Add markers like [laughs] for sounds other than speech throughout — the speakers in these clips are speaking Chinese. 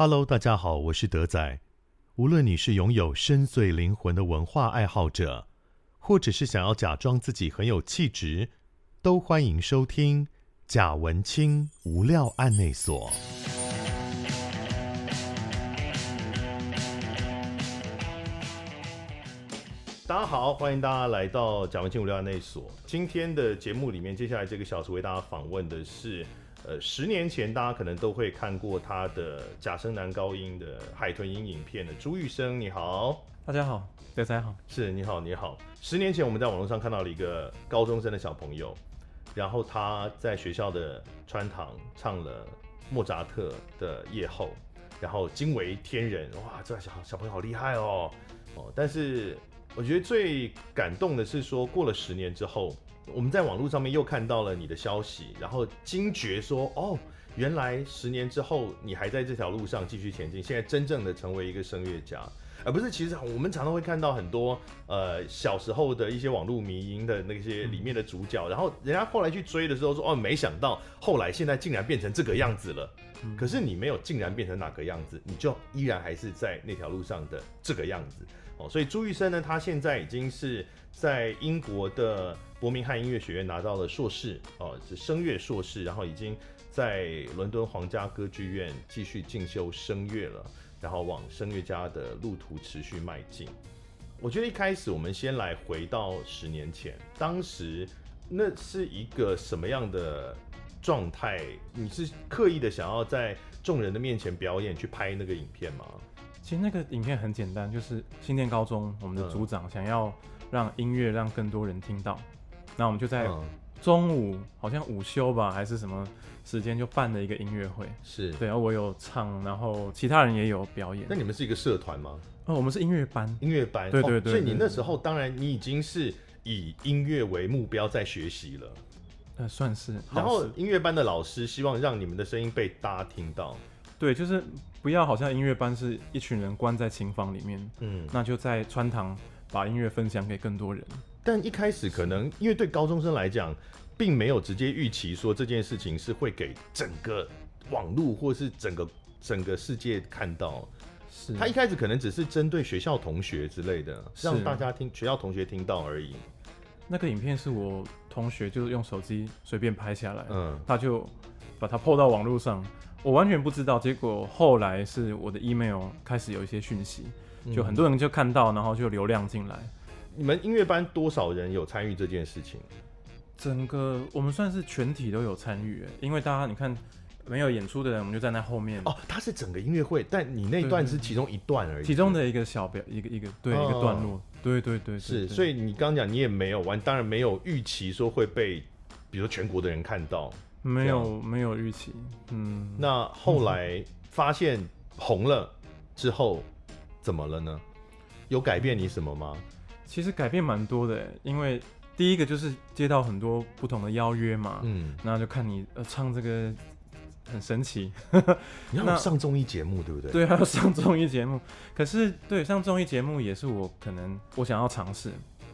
Hello，大家好，我是德仔。无论你是拥有深邃灵魂的文化爱好者，或者是想要假装自己很有气质，都欢迎收听贾文青无料案内所。大家好，欢迎大家来到贾文青无料案内所。今天的节目里面，接下来这个小时为大家访问的是。呃，十年前大家可能都会看过他的假声男高音的海豚音影片的朱玉生，你好，大家好，大家好，是你好，你好。十年前我们在网络上看到了一个高中生的小朋友，然后他在学校的穿堂唱了莫扎特的夜后，然后惊为天人，哇，这个小小朋友好厉害哦哦。但是我觉得最感动的是说，过了十年之后。我们在网络上面又看到了你的消息，然后惊觉说：“哦，原来十年之后你还在这条路上继续前进，现在真正的成为一个声乐家，而不是其实我们常常会看到很多呃小时候的一些网络迷音的那些里面的主角，然后人家后来去追的时候说：哦，没想到后来现在竟然变成这个样子了。可是你没有竟然变成哪个样子，你就依然还是在那条路上的这个样子。哦，所以朱玉生呢，他现在已经是在英国的。”伯明翰音乐学院拿到了硕士，哦，是声乐硕士，然后已经在伦敦皇家歌剧院继续进修声乐了，然后往声乐家的路途持续迈进。我觉得一开始我们先来回到十年前，当时那是一个什么样的状态？你是刻意的想要在众人的面前表演去拍那个影片吗？其实那个影片很简单，就是新店高中我们的组长想要让音乐让更多人听到。那我们就在中午，嗯、好像午休吧，还是什么时间，就办了一个音乐会。是对，然后我有唱，然后其他人也有表演。那你们是一个社团吗？哦，我们是音乐班。音乐班，对对对，对。所以你那时候，当然你已经是以音乐为目标在学习了。呃，算是。然后音乐班的老师希望让你们的声音被大家听到。对，就是不要好像音乐班是一群人关在琴房里面，嗯，那就在穿堂把音乐分享给更多人。但一开始可能因为对高中生来讲，并没有直接预期说这件事情是会给整个网络或是整个整个世界看到。是他一开始可能只是针对学校同学之类的，让大家听学校同学听到而已。那个影片是我同学就是用手机随便拍下来，嗯，他就把它 po 到网络上，我完全不知道。结果后来是我的 email 开始有一些讯息，就很多人就看到，然后就流量进来。你们音乐班多少人有参与这件事情？整个我们算是全体都有参与，因为大家你看没有演出的人，我们就站在后面。哦，它是整个音乐会，但你那段是其中一段而已，其中的一个小表，一个一个对、哦、一个段落。对对对，对，是。所以你刚讲你也没有玩，当然没有预期说会被，比如说全国的人看到。没有没有预期，嗯。那后来发现红了之后，怎么了呢？有改变你什么吗？其实改变蛮多的，因为第一个就是接到很多不同的邀约嘛，嗯，那就看你呃唱这个很神奇，[laughs] 你要上综艺节目对不对？对，还要上综艺节目。可是对上综艺节目也是我可能我想要尝试，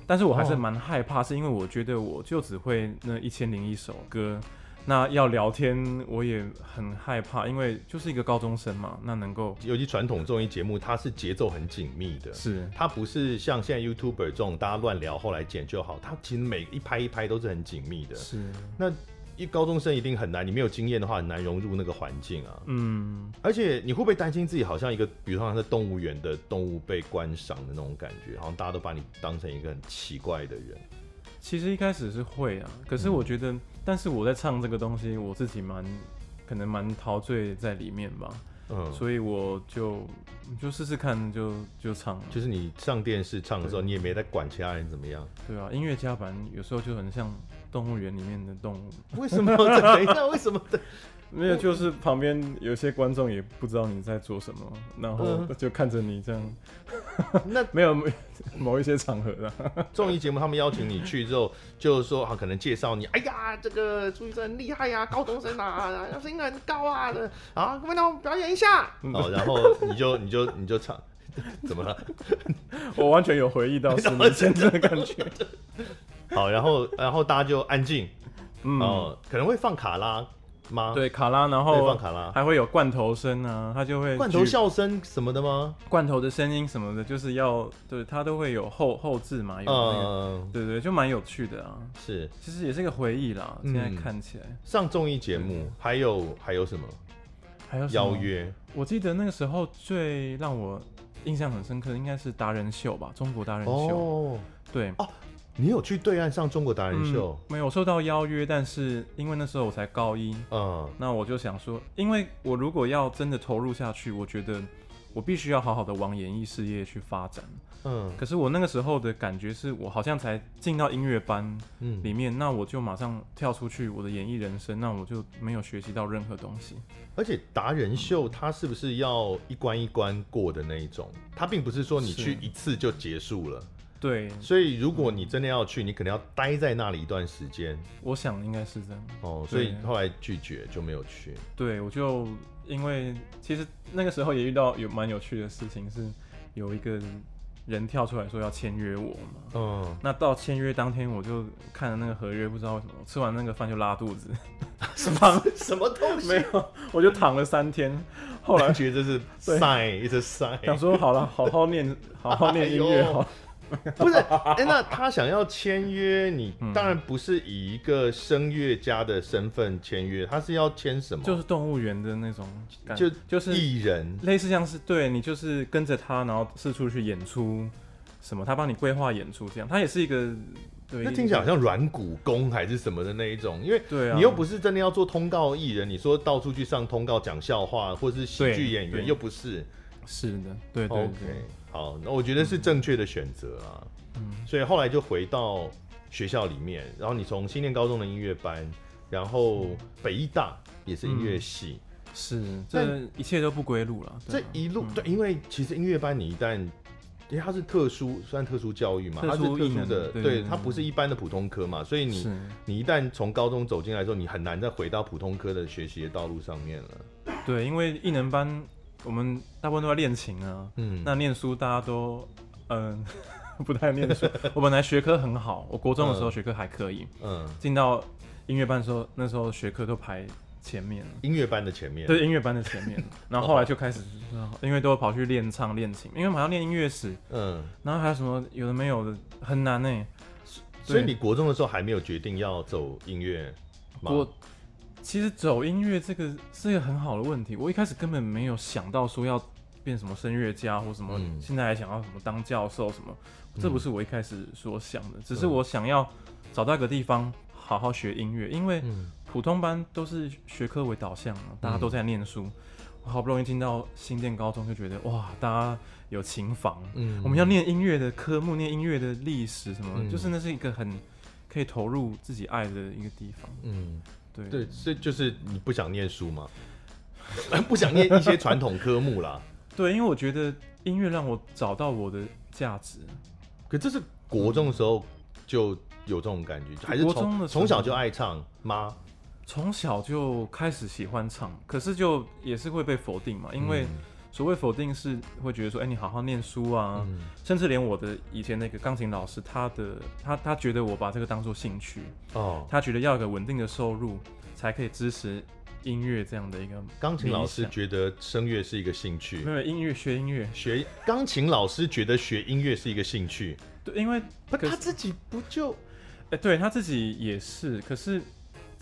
但是我还是蛮害怕，是因为我觉得我就只会那一千零一首歌。那要聊天，我也很害怕，因为就是一个高中生嘛。那能够，尤其传统综艺节目，它是节奏很紧密的，是它不是像现在 YouTuber 这种大家乱聊后来剪就好，它其实每一拍一拍都是很紧密的。是，那一高中生一定很难，你没有经验的话，很难融入那个环境啊。嗯，而且你会不会担心自己好像一个，比如说像是动物园的动物被观赏的那种感觉，好像大家都把你当成一个很奇怪的人？其实一开始是会啊，可是我觉得，嗯、但是我在唱这个东西，我自己蛮可能蛮陶醉在里面吧，嗯，所以我就就试试看就，就就唱。就是你上电视唱的时候，你也没在管其他人怎么样。对啊，音乐家反正有时候就很像动物园里面的动物。为什么？等一下，为什么？没有，就是旁边有些观众也不知道你在做什么，然后就看着你这样。那 [laughs] 没有某一些场合的 [laughs] 综艺节目，他们邀请你去之后，就是说啊可能介绍你，哎呀，这个朱医生很厉害呀，高中生啊，声音很高啊的，啊，可不可以让我表演一下？哦，然后你就你就你就唱，[laughs] 怎么了？我完全有回忆到十年前的感觉。好，然后然后大家就安静，嗯，可能会放卡拉。吗？对，卡拉，然后放卡拉，还会有罐头声啊，他就会罐头笑声什么的吗？罐头的声音什么的，就是要对他都会有后后置嘛，有那个，嗯、对，对对，就蛮有趣的啊。是，其实也是一个回忆啦。现在看起来，嗯、上综艺节目还有还有什么？还有邀约？我记得那个时候最让我印象很深刻的应该是达人秀吧，中国达人秀。哦，对。哦你有去对岸上中国达人秀？嗯，没有受到邀约，但是因为那时候我才高一，嗯，那我就想说，因为我如果要真的投入下去，我觉得我必须要好好的往演艺事业去发展，嗯。可是我那个时候的感觉是我好像才进到音乐班里面，嗯，那我就马上跳出去我的演艺人生，那我就没有学习到任何东西。而且达人秀它是不是要一关一关过的那一种？它并不是说你去一次就结束了。对，所以如果你真的要去，你可能要待在那里一段时间。我想应该是这样。哦，所以后来拒绝就没有去。对，我就因为其实那个时候也遇到有蛮有趣的事情，是有一个人跳出来说要签约我嘛。嗯。那到签约当天，我就看了那个合约，不知道为什么吃完那个饭就拉肚子。[laughs] 什么什么东西？没有，我就躺了三天。后来觉得这是 sign，一直 sign。想说好了，好好念，好好念音乐好。[laughs] 不是，哎、欸，那他想要签约，你当然不是以一个声乐家的身份签约，他是要签什么？就是动物园的那种，就就是艺人，类似像是对你就是跟着他，然后四处去演出什么，他帮你规划演出这样，他也是一个，对，那听起来好像软骨功还是什么的那一种，因为对啊，你又不是真的要做通告艺人，你说到处去上通告讲笑话，或者是喜剧演员又不是，是的，对对对。Okay. 好，那我觉得是正确的选择啊。嗯，所以后来就回到学校里面，然后你从新店高中的音乐班，然后北艺大也是音乐系，嗯，是，这一切都不归路了。这一路，嗯，对，因为其实音乐班你一旦，因为它是特殊，算特殊教育嘛，它是特殊的，对，对，它不是一般的普通科嘛，所以你你一旦从高中走进来之后，你很难再回到普通科的学习的道路上面了。对，因为艺能班。我们大部分都在练琴啊，嗯，那念书大家都，嗯，[laughs] 不太念书。[laughs] 我本来学科很好，我国中的时候学科还可以，嗯，进到音乐班的时候，那时候学科都排前面。音乐班的前面，对，音乐班的前面。[laughs] 然后后来就开始，因为都跑去练唱、练琴，因为我们还要练音乐史，嗯，然后还有什么有的没有的，很难呢。所以你国中的时候还没有决定要走音乐吗？其实走音乐这个是一个很好的问题，我一开始根本没有想到说要变什么声乐家或什么，现在还想要什么当教授什么，这不是我一开始所想的，只是我想要找到一个地方好好学音乐，因为普通班都是学科为导向，大家都在念书，我好不容易进到新店高中就觉得哇，大家有琴房，我们要念音乐的科目，念音乐的历史什么，就是那是一个很可以投入自己爱的一个地方，嗯。对对，所以就是你不想念书吗？[laughs] 不想念一些传统科目啦。[laughs] 对，因为我觉得音乐让我找到我的价值。可这是国中的时候就有这种感觉，还是从从小就爱唱吗？从小就开始喜欢唱，可是就也是会被否定嘛，因为。所谓否定是会觉得说，哎、欸，你好好念书啊，嗯、甚至连我的以前那个钢琴老师，他的他他觉得我把这个当做兴趣哦，他觉得要一个稳定的收入才可以支持音乐这样的一个。钢琴老师觉得声乐是一个兴趣，没有音乐学音乐学钢琴老师觉得学音乐是一个兴趣，对，因为他他自己不就，哎、欸，对他自己也是，可是。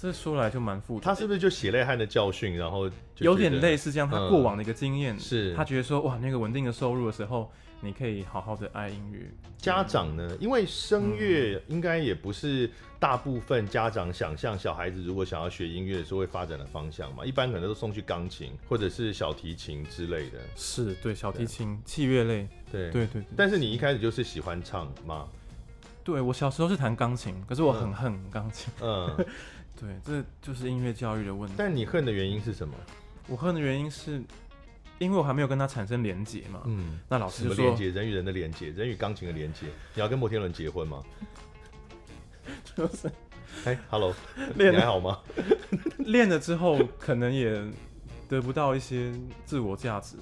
这说来就蛮复杂，他是不是就血泪汗的教训，然后有点类似这样，他过往的一个经验，嗯、是他觉得说哇，那个稳定的收入的时候，你可以好好的爱音乐。家长呢，因为声乐应该也不是大部分家长想象小孩子如果想要学音乐的时候会发展的方向嘛，一般可能都送去钢琴或者是小提琴之类的。是对小提琴、器乐类，对对对。但是你一开始就是喜欢唱吗？对，我小时候是弹钢琴，可是我很恨钢琴。嗯。[laughs] 嗯对，这就是音乐教育的问题。但你恨的原因是什么？我恨的原因是，因为我还没有跟他产生连结嘛。嗯，那老师就说连结，人与人的连结，人与钢琴的连结。你要跟摩天轮结婚吗？[laughs] 就是，哎，Hello，[laughs] 练你还好吗？[laughs] 练了之后，可能也得不到一些自我价值。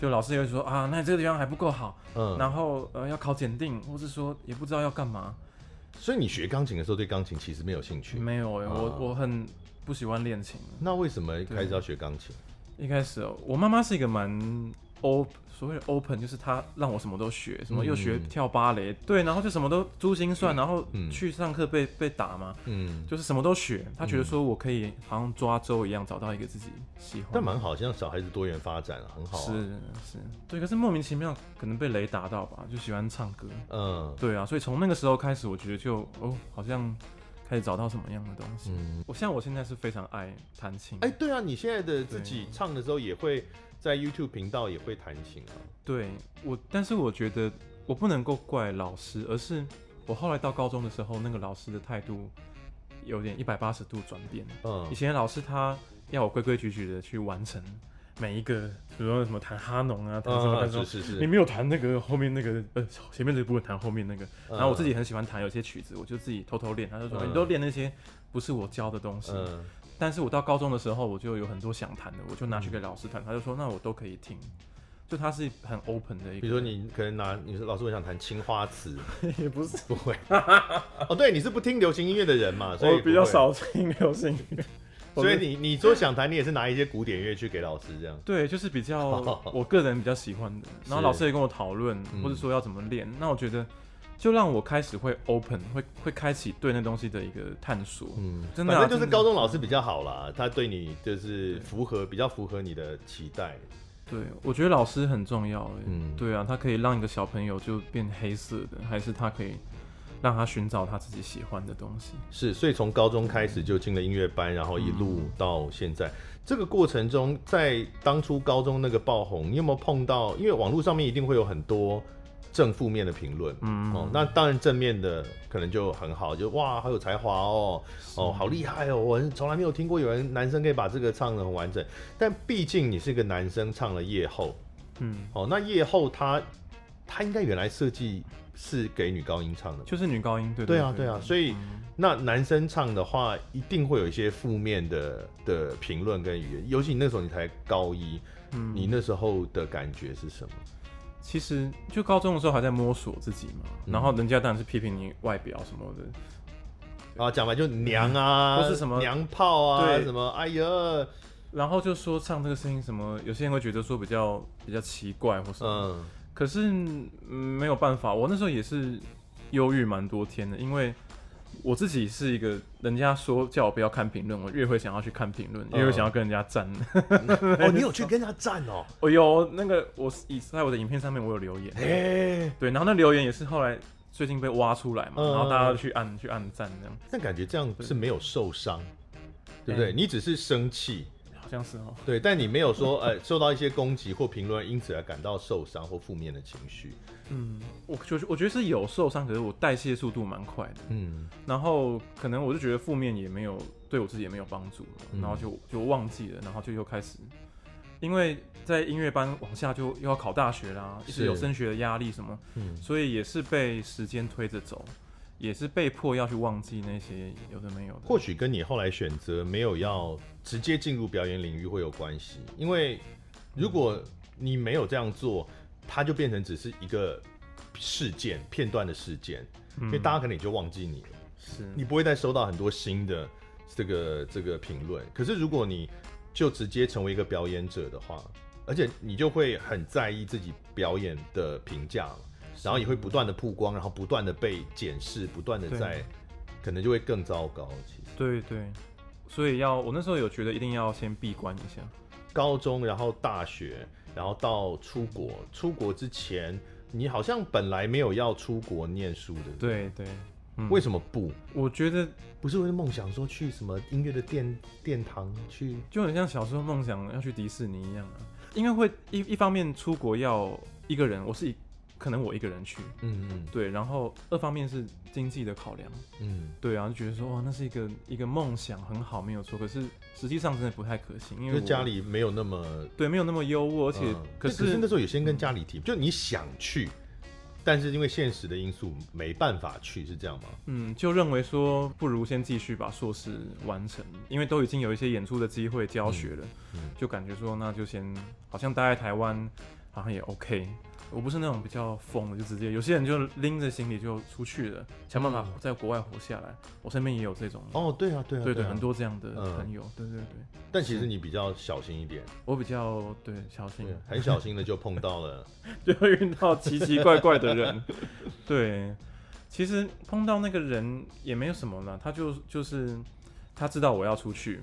就老师也会说啊，那你这个地方还不够好。嗯，然后呃，要考检定，或是说也不知道要干嘛。所以你学钢琴的时候对钢琴其实没有兴趣？没有哎、欸，啊、我我很不喜欢练琴。那为什么一开始要学钢琴？一开始哦，我妈妈是一个蛮 open。所谓的 open 就是他让我什么都学，什么又学跳芭蕾，嗯、对，然后就什么都珠心算，嗯、然后去上课被被打嘛，嗯，就是什么都学。他觉得说我可以好像抓周一样找到一个自己喜欢，但蛮好，像小孩子多元发展啊，很好、啊。是是，对，可是莫名其妙可能被雷打到吧，就喜欢唱歌，嗯，对啊，所以从那个时候开始，我觉得就哦，好像开始找到什么样的东西。嗯，我像我现在是非常爱弹琴，哎、欸，对啊，你现在的自己唱的时候也会。在 YouTube 频道也会弹琴啊。对我，但是我觉得我不能够怪老师，而是我后来到高中的时候，那个老师的态度有点一百八十度转变。嗯，以前老师他要我规规矩矩的去完成每一个，比如说什么弹哈农啊，弹什么弹什么，是是是，你没有弹那个后面那个呃前面这个部分弹后面那个。然后我自己很喜欢弹有些曲子，我就自己偷偷练。他就说、嗯、你都练那些不是我教的东西。嗯但是我到高中的时候，我就有很多想弹的，我就拿去给老师弹，他就说那我都可以听，就他是很 open 的一个。比如说你可能拿，你说老师我想弹青花瓷，[laughs] 也不是不会。[laughs] 哦，对，你是不听流行音乐的人嘛，所以我比较少听流行音乐。所以你你说想弹，你也是拿一些古典乐去给老师这样。对，就是比较 [laughs] 我个人比较喜欢的，然后老师也跟我讨论，或者说要怎么练，那我觉得。就让我开始会 open，会会开启对那东西的一个探索。嗯，真的、啊，反正就是高中老师比较好啦，他对你就是符合比较符合你的期待。对，我觉得老师很重要。嗯，对啊，他可以让一个小朋友就变黑色的，还是他可以让他寻找他自己喜欢的东西。是，所以从高中开始就进了音乐班，然后一路到现在，嗯、这个过程中，在当初高中那个爆红，你有没有碰到？因为网络上面一定会有很多。正负面的评论，嗯，哦，那当然正面的可能就很好，就哇，好有才华哦，哦，好厉害哦，我从来没有听过有人男生可以把这个唱的很完整。但毕竟你是个男生唱了夜后，嗯，哦，那夜后他他应该原来设计是给女高音唱的，就是女高音，对对啊，对啊，所以、嗯、那男生唱的话，一定会有一些负面的的评论跟语言，尤其你那时候你才高一，嗯，你那时候的感觉是什么？其实就高中的时候还在摸索自己嘛，嗯、然后人家当然是批评你外表什么的，啊，讲白就娘啊，[laughs] 或是什么娘炮啊，对。什么哎呀，然后就说唱这个声音什么，有些人会觉得说比较比较奇怪或什么，嗯，可是、嗯、没有办法，我那时候也是忧郁蛮多天的，因为。我自己是一个，人家说叫我不要看评论，我越会想要去看评论，越会想要跟人家赞。哦，[laughs] 你有去跟人家赞哦？我有那个，我以在我的影片上面我有留言。哎，对，然后那留言也是后来最近被挖出来嘛，然后大家去按去按赞这样。但感觉这样是没有受伤，对不对？你只是生气。好像是哦，对，但你没有说，呃，受到一些攻击或评论，因此而感到受伤或负面的情绪。嗯，我就是我觉得是有受伤，可是我代谢速度蛮快的。嗯，然后可能我就觉得负面也没有对我自己也没有帮助，然后就就忘记了，然后就又开始，因为在音乐班往下就又要考大学啦，一直有升学的压力什么，嗯，所以也是被时间推着走。也是被迫要去忘记那些有的没有的，或许跟你后来选择没有要直接进入表演领域会有关系。因为如果你没有这样做，它就变成只是一个事件片段的事件，因为大家可能也就忘记你了，是。你不会再收到很多新的这个这个评论。可是如果你就直接成为一个表演者的话，而且你就会很在意自己表演的评价。然后也会不断的曝光，然后不断的被检视，不断的在，可能就会更糟糕。其实，对对，所以要我那时候有觉得一定要先闭关一下，高中，然后大学，然后到出国。出国之前，你好像本来没有要出国念书的。对对，嗯、为什么不？我觉得不是为了梦想说去什么音乐的殿殿堂去，就很像小时候梦想要去迪士尼一样啊。因为会一一方面出国要一个人，我是一。可能我一个人去，嗯嗯，对，然后二方面是经济的考量，嗯，对啊，就觉得说哇，那是一个一个梦想，很好，没有错。可是实际上真的不太可行，因为家里没有那么对，没有那么优渥，而且可是那时候有先跟家里提，就你想去，但是因为现实的因素没办法去，是这样吗？嗯，就认为说不如先继续把硕士完成，因为都已经有一些演出的机会，教学了，就感觉说那就先好像待在台湾好像也 OK。我不是那种比较疯的，就直接有些人就拎着行李就出去了，想办法在国外活下来。我身边也有这种哦，对啊，对啊，对对，很多这样的朋友，对对对。但其实你比较小心一点，我比较对小心，很小心的就碰到了，[laughs] 就会遇到奇奇怪怪的人。对，其实碰到那个人也没有什么了，他就就是他知道我要出去。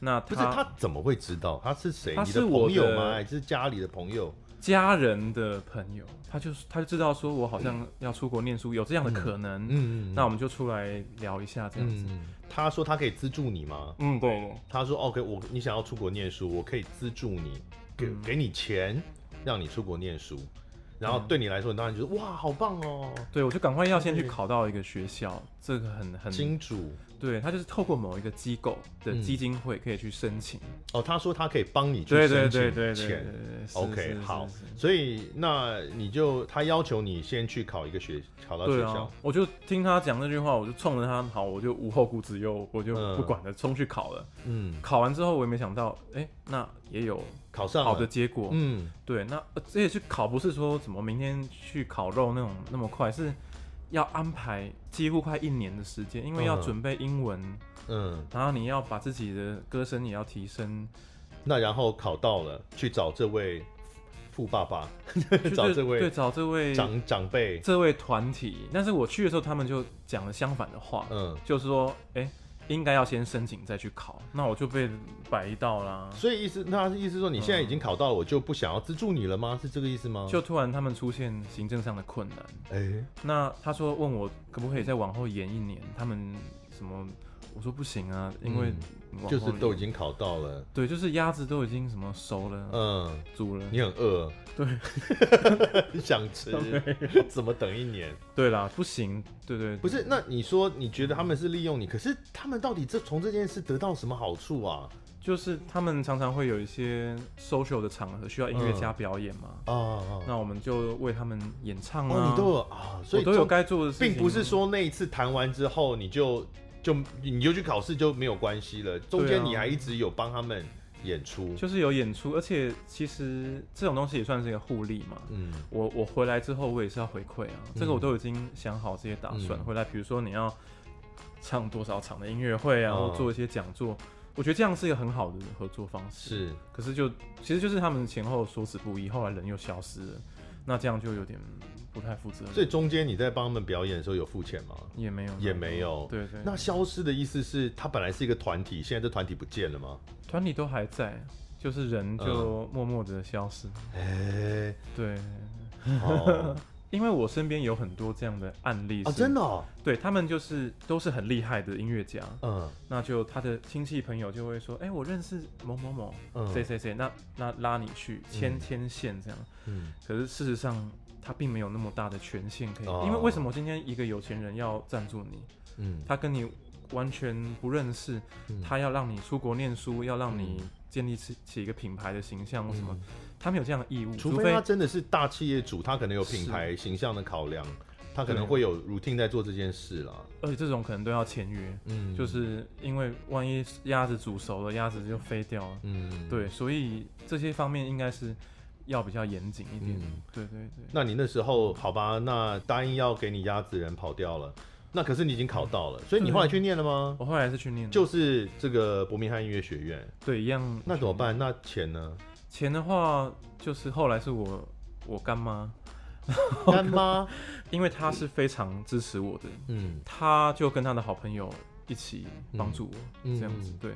那不是他怎么会知道他是谁？你的朋友吗？还是家里的朋友？家人的朋友，他就他就知道说我好像要出国念书，有这样的可能。嗯嗯。那我们就出来聊一下这样子。他说他可以资助你吗？嗯，对。他说 OK，我你想要出国念书，我可以资助你，给给你钱，让你出国念书。然后对你来说，你当然觉得哇，好棒哦。对，我就赶快要先去考到一个学校，这个很很金主。对，他就是透过某一个机构的基金会可以去申请。哦，他说他可以帮你去申请钱。OK，好。所以那你就他要求你先去考一个学，考到学校。我就听他讲那句话，我就冲着他好，我就无后顾之忧，我就不管了，冲去考了。嗯。考完之后，我也没想到，哎，那也有。考上好的结果，嗯，对，那这也是考，不是说怎么明天去烤肉那种那么快，是要安排几乎快一年的时间，因为要准备英文，嗯，然后你要把自己的歌声也要提升，那然后考到了，去找这位富爸爸，找这位，对，找这位长长辈，这位团体，但是我去的时候，他们就讲了相反的话，嗯，就是说，哎、欸。应该要先申请再去考，那我就被摆一道啦。所以意思，那意思说你现在已经考到了，我就不想要资助你了吗？是这个意思吗？就突然他们出现行政上的困难，哎、那他说问我可不可以再往后延一年？他们什么？我说不行啊，因为、嗯、就是都已经烤到了，对，就是鸭子都已经什么熟了，嗯，煮了，你很饿，对，[laughs] 想吃，[laughs] 怎么等一年？对啦，不行，对，对对，不是，那你说你觉得他们是利用你，可是他们到底这从这件事得到什么好处啊？就是他们常常会有一些 social 的场合需要音乐家表演嘛，啊、嗯嗯、那我们就为他们演唱啊，哦、你都有啊，所以都有该做的事情，并不是说那一次弹完之后你就。就你就去考试就没有关系了，中间你还一直有帮他们演出，就是有演出，而且其实这种东西也算是一个互利嘛。嗯，我我回来之后我也是要回馈啊，这个我都已经想好这些打算。回来比如说你要唱多少场的音乐会啊，或做一些讲座，我觉得这样是一个很好的合作方式。是，可是就其实就是他们前后说辞不一，后来人又消失了，那这样就有点。不太负责，所以中间你在帮他们表演的时候有付钱吗？也没有，也没有。对，对对。那消失的意思是他本来是一个团体，现在这团体不见了吗？团体都还在，就是人就默默的消失。哎、嗯，对。哦 [laughs] 因为我身边有很多这样的案例，哦，真的，哦，对他们就是都是很厉害的音乐家，嗯，那就他的亲戚朋友就会说，哎、欸，我认识某某某，谁谁谁，那那拉你去牵牵线这样，嗯，可是事实上他并没有那么大的权限可以，哦，因为为什么今天一个有钱人要赞助你？嗯，他跟你完全不认识，嗯，他要让你出国念书，要让你建立起起一个品牌的形象或什么。嗯。他没有这样的义务，除非他真的是大企业主，他可能有品牌形象的考量，他可能会有 routine 在做这件事啦。而且这种可能都要签约，嗯，就是因为万一鸭子煮熟了，鸭子就飞掉了，嗯，对，所以这些方面应该是要比较严谨一点。嗯，对对对。那你那时候好吧？那答应要给你鸭子人跑掉了，那可是你已经考到了，所以你后来去念了吗？我后来是去念，就是这个伯明翰音乐学院。对，一样。那怎么办？那钱呢？钱的话，就是后来是我我干妈，干妈，[laughs] 因为她是非常支持我的，嗯，她就跟她的好朋友一起帮助我，嗯、这样子，对，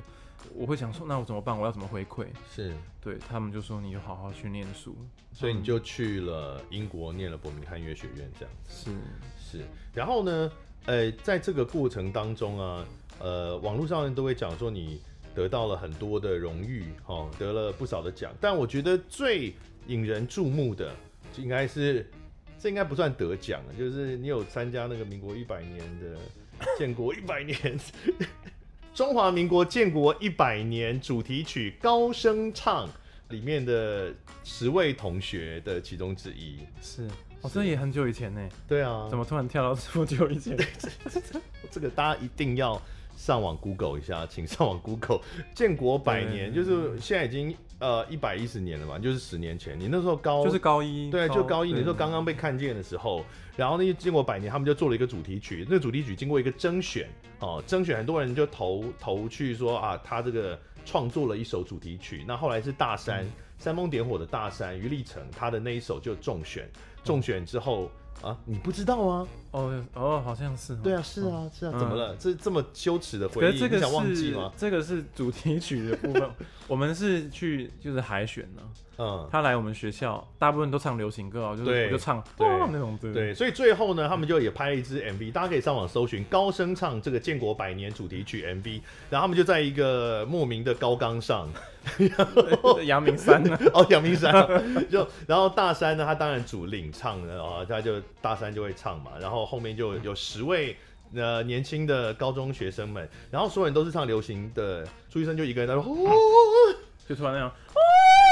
我会想说，那我怎么办？我要怎么回馈？是，对他们就说，你就好好去念书，所以你就去了英国念了伯明翰音乐学院，这样子，是是，然后呢，呃，在这个过程当中啊，呃，网络上人都会讲说你。得到了很多的荣誉，哈，得了不少的奖。但我觉得最引人注目的，应该是这应该不算得奖，就是你有参加那个民国一百年的建国一百年 [laughs] 中华民国建国一百年主题曲高声唱里面的十位同学的其中之一。是，哦，这也很久以前呢。对啊，怎么突然跳到这么久以前？[laughs] 这个大家一定要。上网 Google 一下，[laughs] 请上网 Google [laughs] 建国百年，就是现在已经呃一百一十年了嘛，就是十年前，你那时候高就是高一，对，就高一，对你说刚刚被看见的时候，然后那些建国百年，他们就做了一个主题曲，那个主题曲经过一个征选哦，征选很多人就投投去说啊，他这个创作了一首主题曲，那后来是大山、嗯、煽风点火的大山于立成，他的那一首就中选，中选之后。嗯啊，你不知道啊？哦哦，好像是。对啊，是啊，是啊，怎么了？这这么羞耻的回忆，你想忘记吗？这个是主题曲的部分，[laughs] 我们是去就是海选呢。嗯，他来我们学校，大部分都唱流行歌哦，就是我就唱对那种歌。对，所以最后呢，他们就也拍了一支 MV，大家可以上网搜寻高声唱这个建国百年主题曲 MV，然后他们就在一个莫名的高岗上，[laughs] 阳明山呢？[laughs] 哦，阳明山，就然后大山呢，他当然主领唱的啊，他就大山就会唱嘛，然后后面就有十位呃年轻的高中学生们，然后所有人都是唱流行的，朱医生就一个人在说，[laughs] 就突然那样。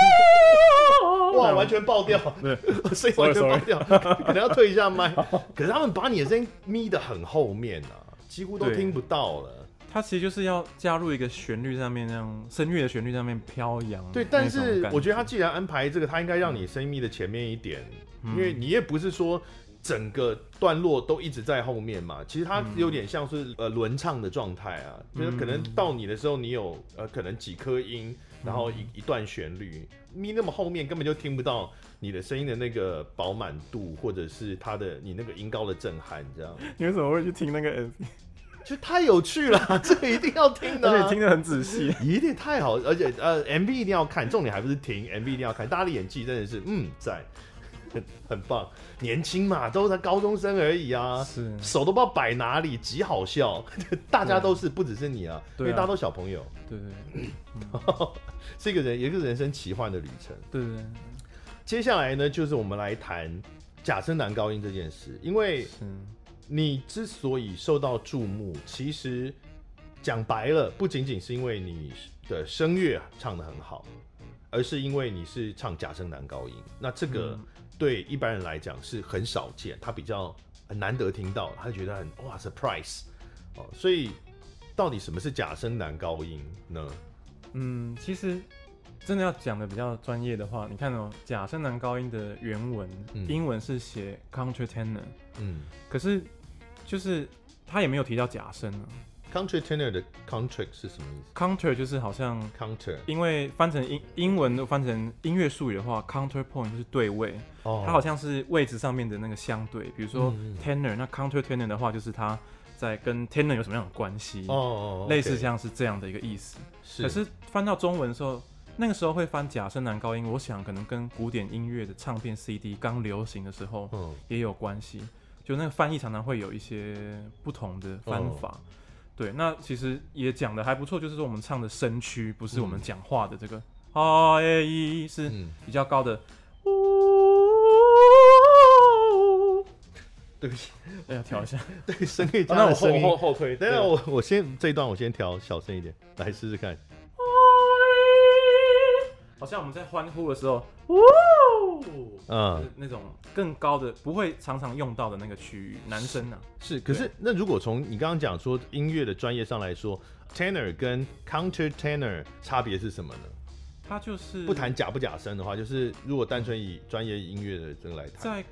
[laughs] 哇，完全爆掉，对，[laughs] 声音完全爆掉，[laughs] 可能要退一下麦。可是他们把你的声音咪得很后面啊，几乎都听不到了。它其实就是要加入一个旋律上面，那样声乐的旋律上面飘扬。对，但是我觉得他既然安排这个，他应该让你声音咪的前面一点，因为你也不是说整个段落都一直在后面嘛。其实它有点像是呃轮唱的状态啊，就是可能到你的时候，你有呃可能几颗音。然后一一段旋律，咪那么后面根本就听不到你的声音的那个饱满度，或者是它的你那个音高的震撼，这样。你为什么会去听那个 MV？[laughs] 就太有趣了，这个一定要听的，而且听得很仔细，一定太好，而且呃 MV 一定要看，重点还不是听，MV 一定要看，大家的演技真的是嗯在。很很棒，年轻嘛，都是高中生而已啊，是。手都不知道摆哪里，极好笑，[laughs] 大家都是，不只是你啊，因为大家都小朋友，对对，对，[laughs] 是一个人，也是人生奇幻的旅程，对。接下来呢，就是我们来谈假声男高音这件事，因为你之所以受到注目，其实讲白了，不仅仅是因为你的声乐唱的很好，而是因为你是唱假声男高音，那这个。嗯对一般人来讲是很少见，他比较很难得听到，他觉得很哇 surprise 哦，所以到底什么是假声男高音呢？嗯，其实真的要讲的比较专业的话，你看哦，假声男高音的原文、嗯、英文是写 countertenor，嗯，可是就是他也没有提到假声啊。Countertenor 的 counter 是什么意思？Counter 就是好像 counter，因为翻成英英文都翻成音乐术语的话，counterpoint 就是对位。哦、oh.，它好像是位置上面的那个相对。比如说 tenor，、嗯、那 countertenor 的话，就是它在跟 tenor 有什么样的关系？哦、oh. 类似像是这样的一个意思。是。可是翻到中文的时候，那个时候会翻假声男高音，我想可能跟古典音乐的唱片 CD 刚流行的时候，也有关系。Oh. 就那个翻译常常会有一些不同的翻法。Oh. 对，那其实也讲的还不错，就是说我们唱的声区不是我们讲话的这个啊 A E 是比较高的。对不起，哎呀，调一下，[laughs] 对，声可以加的声音、啊、后后，后退。等下我我先这一段我先调小声一点，来试试看。好像我们在欢呼的时候，嗯，那种更高的不会常常用到的那个区域，男生呢、啊、是，可是那如果从你刚刚讲说音乐的专业上来说，tenor 跟 counter tenor 差别是什么呢？它就是不谈假不假声的话，就是如果单纯以专业音乐的这个来谈，在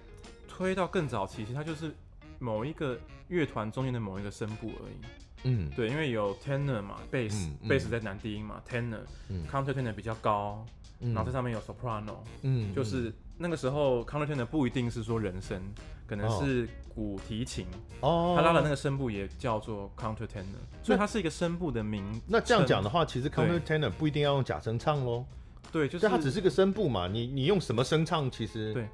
推到更早期，其实它就是某一个乐团中间的某一个声部而已。嗯，对，因为有 tenor 嘛，bass，bass、嗯、在男低音嘛，tenor，counter、嗯、tenor 比较高。然后这上面有 soprano，嗯，就是那个时候 countertenor 不一定是说人声，可能是古提琴，哦，他拉的那个声部也叫做 countertenor，所以它是一个声部的名。那这样讲的话，其实 countertenor 不一定要用假声唱喽。对，就是它只是个声部嘛，你你用什么声唱，其实对。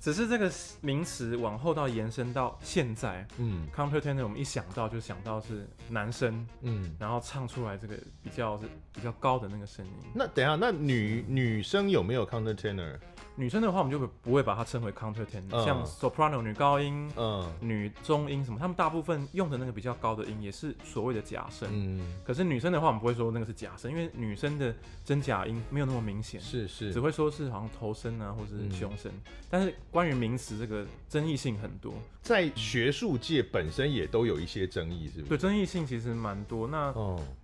只是这个名词往后到延伸到现在，嗯，countertenor 我们一想到就想到是男生，嗯，然后唱出来这个比较是比较高的那个声音。那等一下，那女女生有没有 countertenor？女生的话，我们就不会把它称为 countertenor，、嗯、像 soprano 女高音，嗯，女中音什么，他们大部分用的那个比较高的音也是所谓的假声。嗯，可是女生的话，我们不会说那个是假声，因为女生的真假音没有那么明显，是是，只会说是好像头声啊，或是胸声。嗯、但是关于名词这个争议性很多，在学术界本身也都有一些争议，是不是？对，争议性其实蛮多。那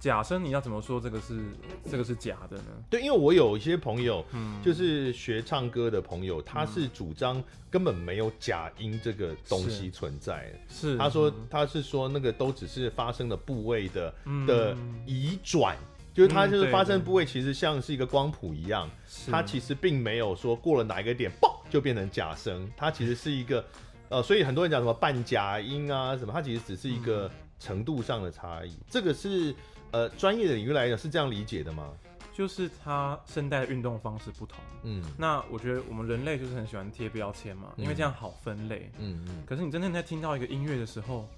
假声你要怎么说这个是这个是假的呢？对，因为我有一些朋友，嗯，就是学唱歌。的朋友，他是主张根本没有假音这个东西存在。是，他说他是说那个都只是发生的部位的的移转，就是它就是发生部位其实像是一个光谱一样，它其实并没有说过了哪一个点，嘣就变成假声。它其实是一个呃，所以很多人讲什么半假音啊什么，它其实只是一个程度上的差异。这个是呃专业的领域来讲是这样理解的吗？就是它声带的运动方式不同，嗯，那我觉得我们人类就是很喜欢贴标签嘛，因为这样好分类，嗯嗯。可是你真正在听到一个音乐的时候，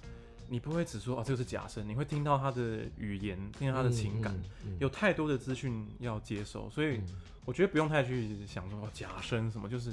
你不会只说啊这个是假声，你会听到他的语言，听到他的情感，有太多的资讯要接受，所以我觉得不用太去想说假声什么，就是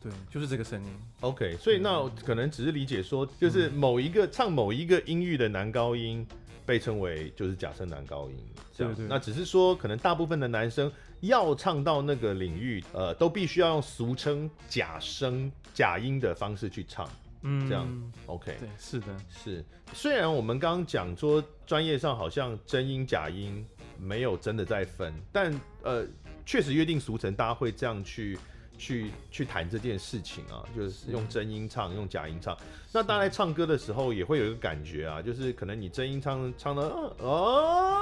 对，就是这个声音。OK，所以那可能只是理解说，就是某一个唱某一个音域的男高音。被称为就是假声男高音，这样，那只是说可能大部分的男生要唱到那个领域，呃，都必须要用俗称假声假音的方式去唱，嗯，这样，OK，对，是的，是。虽然我们刚刚讲说专业上好像真音假音没有真的在分，但呃，确实约定俗成，大家会这样去。去去谈这件事情啊，就是用真音唱，用假音唱。那大家在唱歌的时候也会有一个感觉啊，就是可能你真音唱唱的哦，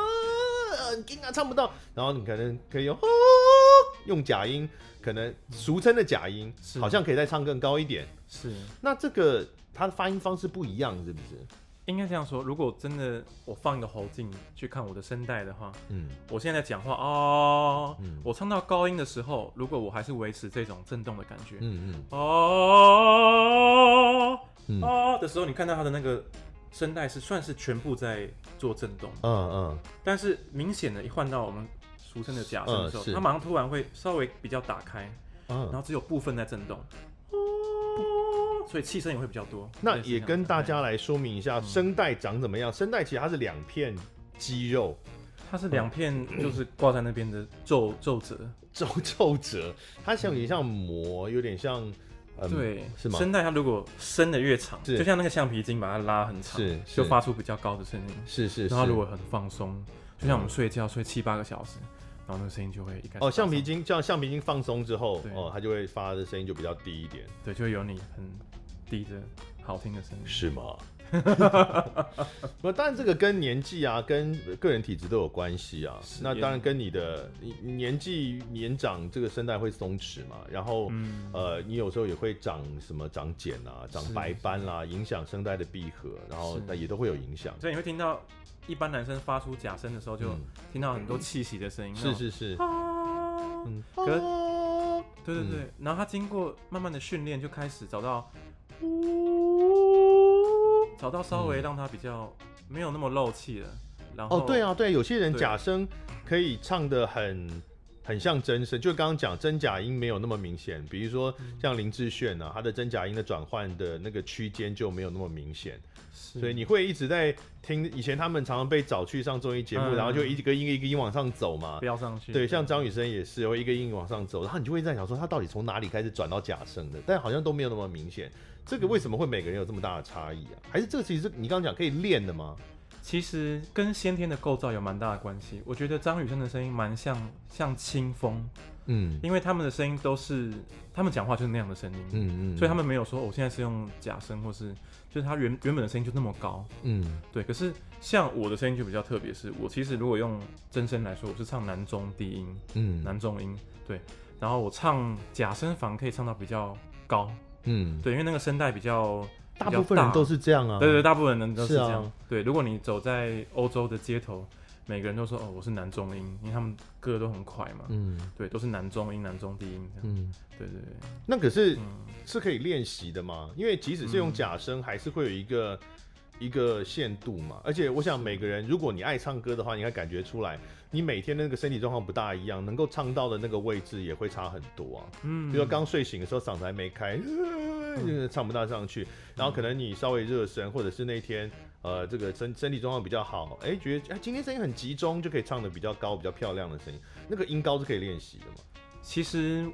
你经常唱不到，然后你可能可以用用假音，可能俗称的假音，好像可以再唱更高一点。是，那这个它的发音方式不一样，是不是？应该这样说，如果真的我放一个喉镜去看我的声带的话，嗯，我现在在讲话哦，嗯，我唱到高音的时候，如果我还是维持这种震动的感觉，嗯嗯，哦，哦的时候，你看到它的那个声带是算是全部在做震动，嗯嗯，但是明显的，一换到我们俗称的假声的时候，它马上突然会稍微比较打开，嗯，然后只有部分在震动。所以气声也会比较多。那也跟大家来说明一下，声带长怎么样？声带其实它是两片肌肉，它是两片，就是挂在那边的皱皱褶，皱皱褶。它像有点像膜，有点像，对，是吗？声带它如果伸的越长，就像那个橡皮筋把它拉很长，是，就发出比较高的声音。是是。然后如果很放松，就像我们睡觉睡七八个小时，然后那个声音就会一开始哦，橡皮筋叫橡皮筋放松之后，哦，它就会发的声音就比较低一点。对，就会有你很。低着好听的声音是吗？[laughs] 不，当然这个跟年纪啊，跟个人体质都有关系啊。那当然跟你的年纪年长，这个声带会松弛嘛。然后，嗯、呃，你有时候也会长什么长茧啊，长白斑啦、啊，影响声带的闭合，然后那也都会有影响。所以你会听到一般男生发出假声的时候，就听到很多气息的声音。是是是。嗯。可对对对，然后他经过慢慢的训练，就开始找到。找到稍微让它比较没有那么漏气了，然后哦，对啊，对，有些人假声可以唱得很很像真声，就刚刚讲真假音没有那么明显，比如说像林志炫啊，他的真假音的转换的那个区间就没有那么明显，所以你会一直在听。以前他们常常被找去上综艺节目，然后就一个音一个音往上走嘛，飙上去。对，像张雨生也是，会一个音往上走，然后你就会在想说他到底从哪里开始转到假声的，但好像都没有那么明显。这个为什么会每个人有这么大的差异啊？还是这个其实你刚刚讲可以练的吗？其实跟先天的构造有蛮大的关系。我觉得张雨生的声音蛮像像清风，嗯，因为他们的声音都是他们讲话就是那样的声音，嗯嗯，所以他们没有说我现在是用假声，或是就是他原原本的声音就那么高，嗯，对。可是像我的声音就比较特别，是我其实如果用真声来说，我是唱男中低音，嗯，男中音，对。然后我唱假声反而可以唱到比较高。嗯，对，因为那个声带比较，大部分人都是这样啊。对对，大部分人都是这样。对，如果你走在欧洲的街头，每个人都说哦，我是男中音，因为他们歌都很快嘛。嗯，对，都是男中音、男中低音这样。嗯，对对对。那可是是可以练习的嘛？因为即使是用假声，还是会有一个一个限度嘛。而且我想每个人，如果你爱唱歌的话，你该感觉出来，你每天那个身体状况不大一样，能够唱到的那个位置也会差很多啊。嗯，比如说刚睡醒的时候嗓子还没开，嗯、唱不大上去。然后可能你稍微热身，或者是那天呃这个身身体状况比较好，哎、欸，觉得哎今天声音很集中，就可以唱的比较高、比较漂亮的声音。那个音高是可以练习的嘛？其实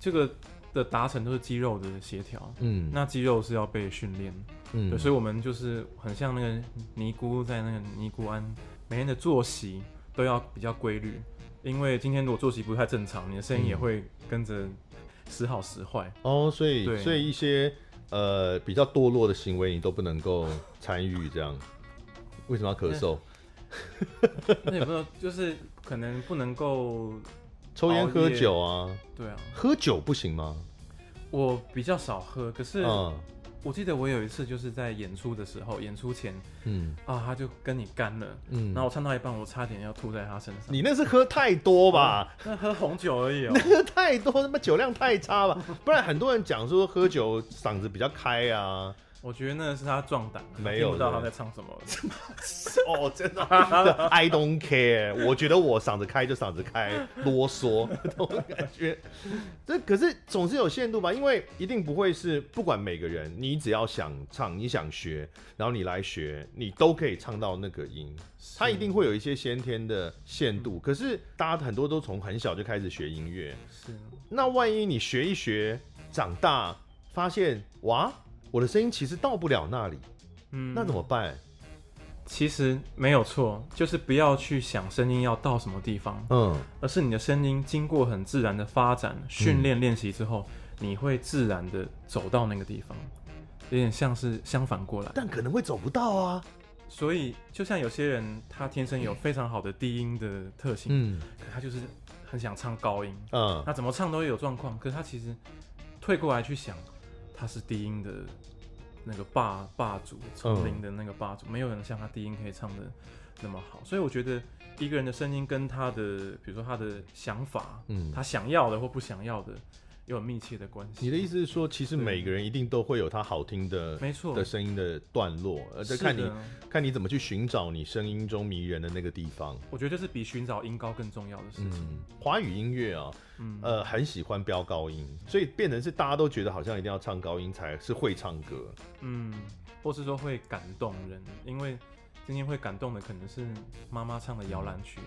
这个。的达成都是肌肉的协调，嗯，那肌肉是要被训练，嗯，对，所以我们就是很像那个尼姑在那个尼姑庵，每天的作息都要比较规律，因为今天如果作息不太正常，你的声音也会跟着时好时坏。哦，所以所以一些呃比较堕落的行为你都不能够参与，这样为什么要咳嗽？[laughs] 那也不能，就是可能不能够。抽烟喝酒啊？对啊，喝酒不行吗？我比较少喝，可是我记得我有一次就是在演出的时候，演出前，嗯啊，他就跟你干了，嗯，然后我唱到一半，我差点要吐在他身上。你那是喝太多吧？那喝红酒而已哦。[laughs] 那个太多，他妈酒量太差吧？不然很多人讲说喝酒嗓子比较开啊。我觉得那是他壮胆，没有听不到他在唱什么。[laughs] 哦，真的，I [laughs] don't care。我觉得我嗓子开就嗓子开，啰嗦那种感觉。这可是总是有限度吧？因为一定不会是不管每个人，你只要想唱，你想学，然后你来学，你都可以唱到那个音。他一定会有一些先天的限度。可是大家很多都从很小就开始学音乐，是。那万一你学一学，长大发现哇？我的声音其实到不了那里，嗯，那怎么办？其实没有错，就是不要去想声音要到什么地方，嗯，而是你的声音经过很自然的发展、训练、练习之后，你会自然的走到那个地方，有点像是相反过来，但可能会走不到啊。所以，就像有些人他天生有非常好的低音的特性，嗯，可他就是很想唱高音，嗯，那怎么唱都会有状况，可是他其实退过来去想。他是低音的那个霸霸主，丛林的那个霸主，嗯、没有人像他低音可以唱的那么好，所以我觉得一个人的声音跟他的，比如说他的想法，嗯，他想要的或不想要的。有密切的关系。你的意思是说，其实每个人一定都会有他好听的，没错的声音的段落，而且看你看你怎么去寻找你声音中迷人的那个地方。我觉得这是比寻找音高更重要的事情。嗯，华语音乐啊，呃，很喜欢飙高音，所以变成是大家都觉得好像一定要唱高音才是会唱歌。嗯，或是说会感动人，因为今天会感动的可能是妈妈唱的摇篮曲，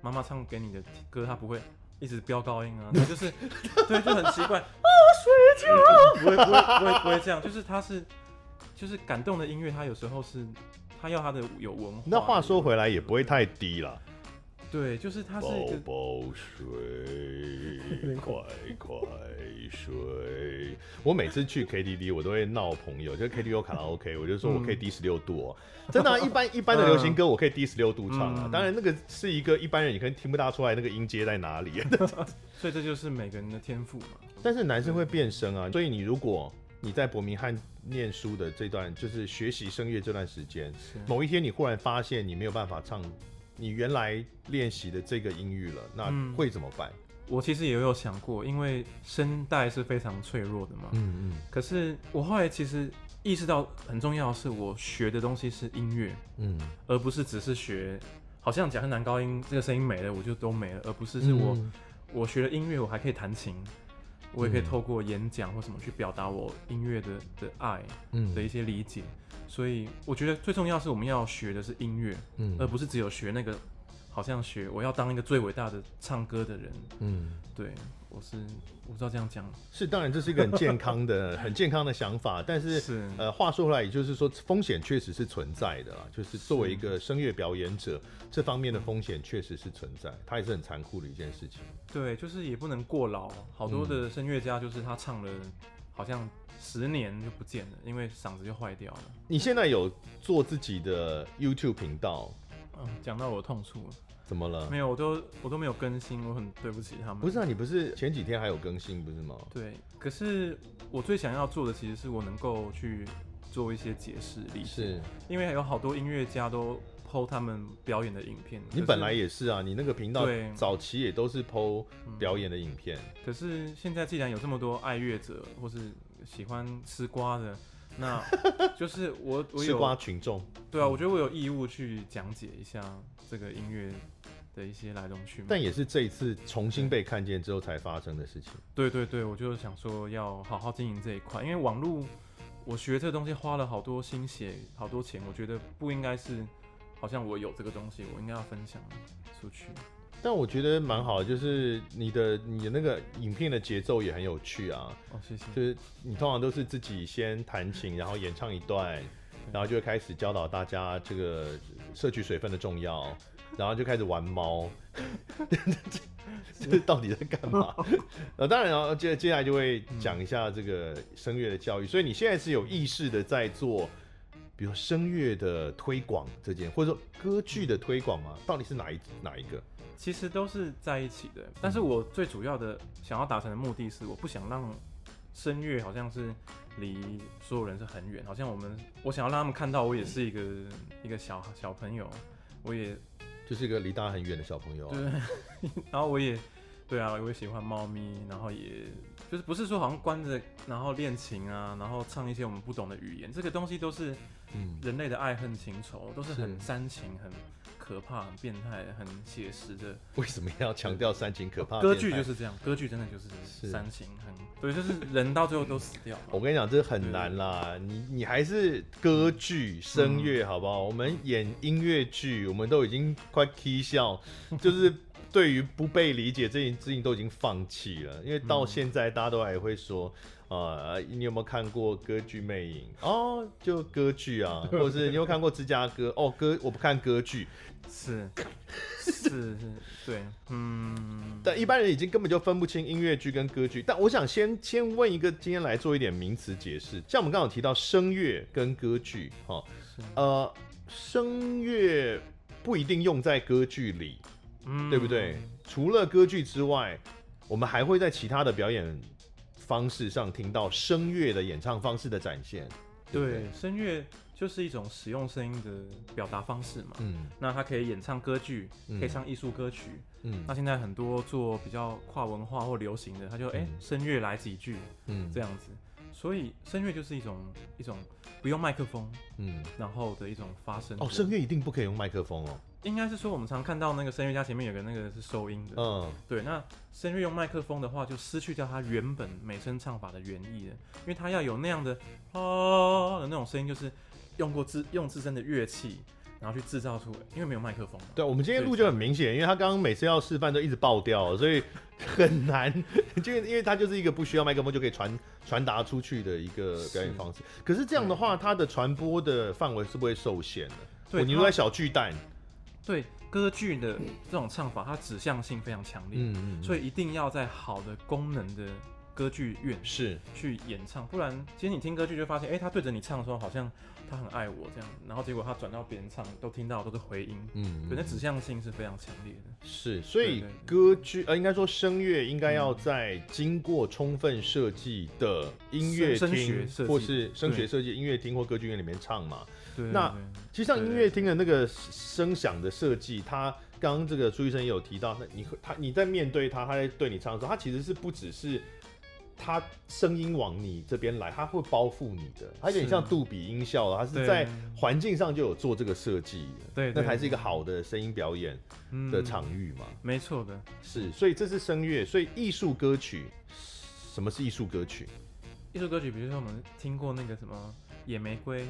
妈妈唱给你的歌，她不会。一直飙高音啊，那就是 [laughs] 对，就很奇怪啊，睡觉，不会不会不会不会这样，就是他是就是感动的音乐，他有时候是他要他的有文化。那话说回来，也不会太低了。对，就是它是一个宝宝睡，[laughs] 快快睡。我每次去 KTV，我都会闹朋友，就 KTV 卡拉 OK，我就说我可以低十六度哦。真的、啊，一般 [laughs] 一般的流行歌我可以低十六度唱啊。当然，那个是一个一般人，你可能听不大出来那个音阶在哪里。[laughs] 所以这就是每个人的天赋嘛。但是男生会变声啊，所以你如果你在伯明翰念书的这段，就是学习声乐这段时间，某一天你忽然发现你没有办法唱。你原来练习的这个音域了，那会怎么办？嗯，我其实也有想过，因为声带是非常脆弱的嘛。嗯嗯。可是我后来其实意识到，很重要的是我学的东西是音乐，嗯，而不是只是学，好像假设男高音这个声音没了，我就都没了，而不是是我、嗯、我学了音乐，我还可以弹琴，我也可以透过演讲或什么去表达我音乐的的爱，嗯，的一些理解。所以我觉得最重要是我们要学的是音乐，嗯，而不是只有学那个，好像学我要当一个最伟大的唱歌的人，嗯，对，我是我不知道这样讲是，当然这是一个很健康的、[laughs] 很健康的想法，但是，是呃，话说回来，也就是说风险确实是存在的啦，就是作为一个声乐表演者，这方面的风险确实是存在，它也是很残酷的一件事情。对，就是也不能过劳，好多的声乐家就是他唱了。好像十年就不见了，因为嗓子就坏掉了。你现在有做自己的 YouTube 频道？嗯，讲到我的痛处了。怎么了？没有，我都我都没有更新，我很对不起他们。不是啊，你不是前几天还有更新不是吗？对，可是我最想要做的其实是我能够去做一些解释力，是因为有好多音乐家都 PO 他们表演的影片。你本来也是啊，你那个频道早期也都是 PO 表演的影片。可是现在既然有这么多爱乐者或是喜欢吃瓜的，那 [laughs] 就是我我有吃瓜群众，对啊，我觉得我有义务去讲解一下这个音乐的一些来龙去脉。但也是这一次重新被看见之后才发生的事情。对对对，我就是想说要好好经营这一块，因为网络我学这个东西花了好多心血，好多钱，我觉得不应该是好像我有这个东西，我应该要分享出去。但我觉得蛮好的，就是你的你的那个影片的节奏也很有趣啊。哦，谢谢。就是你通常都是自己先弹琴，然后演唱一段，然后就会开始教导大家这个摄取水分的重要，然后就开始玩猫。[laughs] [laughs] 这到底在干嘛？呃，当然，然后接接下来就会讲一下这个声乐的教育。所以你现在是有意识的在做，比如声乐的推广这件，或者说歌剧的推广吗？到底是哪一哪一个？其实都是在一起的，但是我最主要的想要达成的目的是，我不想让声乐好像是离所有人是很远，好像我们我想要让他们看到我也是一个一个小小朋友，我也就是一个离大家很远的小朋友啊。对，[laughs] 然后我也对啊，我也喜欢猫咪，然后也就是不是说好像关着然后练琴啊，然后唱一些我们不懂的语言，这个东西都是人类的爱恨情仇，都是很煽情很。可怕、很变态、很写实的。[laughs] 为什么要强调煽情可怕？歌剧就是这样，歌剧真的就是煽情很，对，就是人到最后都死掉。我跟你讲，这很难啦。你你还是歌剧声乐好不好？我们演音乐剧，我们都已经快啼笑，就是对于不被理解这件事情都已经放弃了。因为到现在大家都还会说。啊，你有没有看过歌剧魅影？哦，就歌剧啊，或者是你有，有看过芝加哥？哦，歌我不看歌剧，是是是，对，嗯。但一般人已经根本就分不清音乐剧跟歌剧。但我想先先问一个，今天来做一点名词解释。像我们刚刚有提到声乐跟歌剧，哈，呃，声乐不一定用在歌剧里，嗯，对不对？除了歌剧之外，我们还会在其他的表演。方式上听到声乐的演唱方式的展现，对，声乐就是一种使用声音的表达方式嘛。嗯，那它可以演唱歌剧，可以唱艺术歌曲。嗯，那现在很多做比较跨文化或流行的，他就哎声乐来几句，嗯，这样子。所以声乐就是一种一种不用麦克风，嗯，然后的一种发声。哦，声乐一定不可以用麦克风哦。应该是说，我们常看到那个声乐家前面有个那个是收音的，嗯，对。那声乐用麦克风的话，就失去掉它原本美声唱法的原意了，因为它要有那样的啊的那种声音，就是用过自用自身的乐器，然后去制造出来，因为没有麦克风。对，我们今天录就很明显，因为他刚刚每次要示范都一直爆掉，所以很难，就因为它就是一个不需要麦克风就可以传传达出去的一个表演方式。是可是这样的话，它的传播的范围是不会受限的。对，你如果在小巨蛋。对歌剧的这种唱法，它指向性非常强烈，嗯嗯，所以一定要在好的功能的歌剧院是。去演唱，不然其实你听歌剧就发现，哎，他对着你唱的时候，好像他很爱我这样，然后结果他转到别人唱，都听到都是回音，嗯，对，那指向性是非常强烈的。是，所以歌剧呃，应该说声乐应该要在经过充分设计的音乐厅，或是声学设计音乐厅或歌剧院里面唱嘛。对，那其实像音乐厅的那个声响的设计，它刚刚这个朱医生也有提到，那你他你在面对他，他在对你唱的时候，他其实是不只是他声音往你这边来，他会包覆你的，它有点像杜比音效，他是在环境上就有做这个设计，对，那才是一个好的声音表演的场域嘛。没错的，是，所以这是声乐，所以艺术歌曲，什么是艺术歌曲？艺术歌曲，比如说我们听过那个什么野玫瑰。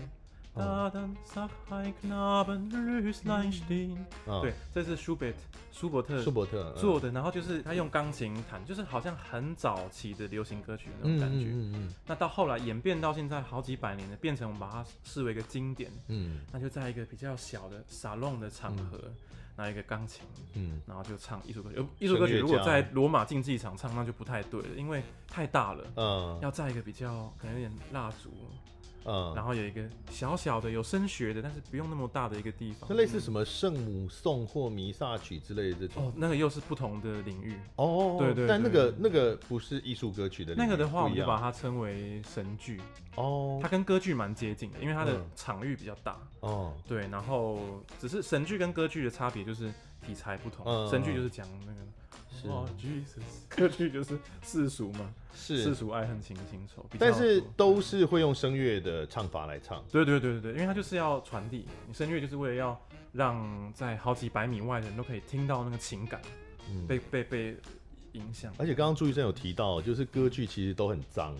对，这是舒伯特，舒伯特，舒伯特做的。然后就是他用钢琴弹，就是好像很早期的流行歌曲那种感觉。嗯嗯，那到后来演变到现在好几百年了，变成我们把它视为一个经典。嗯，那就在一个比较小的沙龙的场合，拿一个钢琴，嗯，然后就唱艺术歌曲。艺术歌曲如果在罗马竞技场唱，那就不太对了，因为太大了。嗯，要在一个比较可能有点蜡烛。嗯，然后有一个小小的有声学的，但是不用那么大的一个地方，那类似什么圣母颂或弥撒曲之类的这种。哦，那个又是不同的领域。哦，对对。但那个那个不是艺术歌曲的。那个的话，我们就把它称为神剧。哦。它跟歌剧蛮接近的，因为它的场域比较大。哦。对，然后只是神剧跟歌剧的差别就是题材不同，嗯神剧就是讲那个。是哦，Jesus，[laughs] 歌剧就是世俗嘛，世是，俗爱恨情情仇，比较但是多都是会用声乐的唱法来唱。对对对对对，因为它就是要传递，你声乐就是为了要让在好几百米外的人都可以听到那个情感，嗯，被被被影响。而且刚刚朱医生有提到，就是歌剧其实都很脏，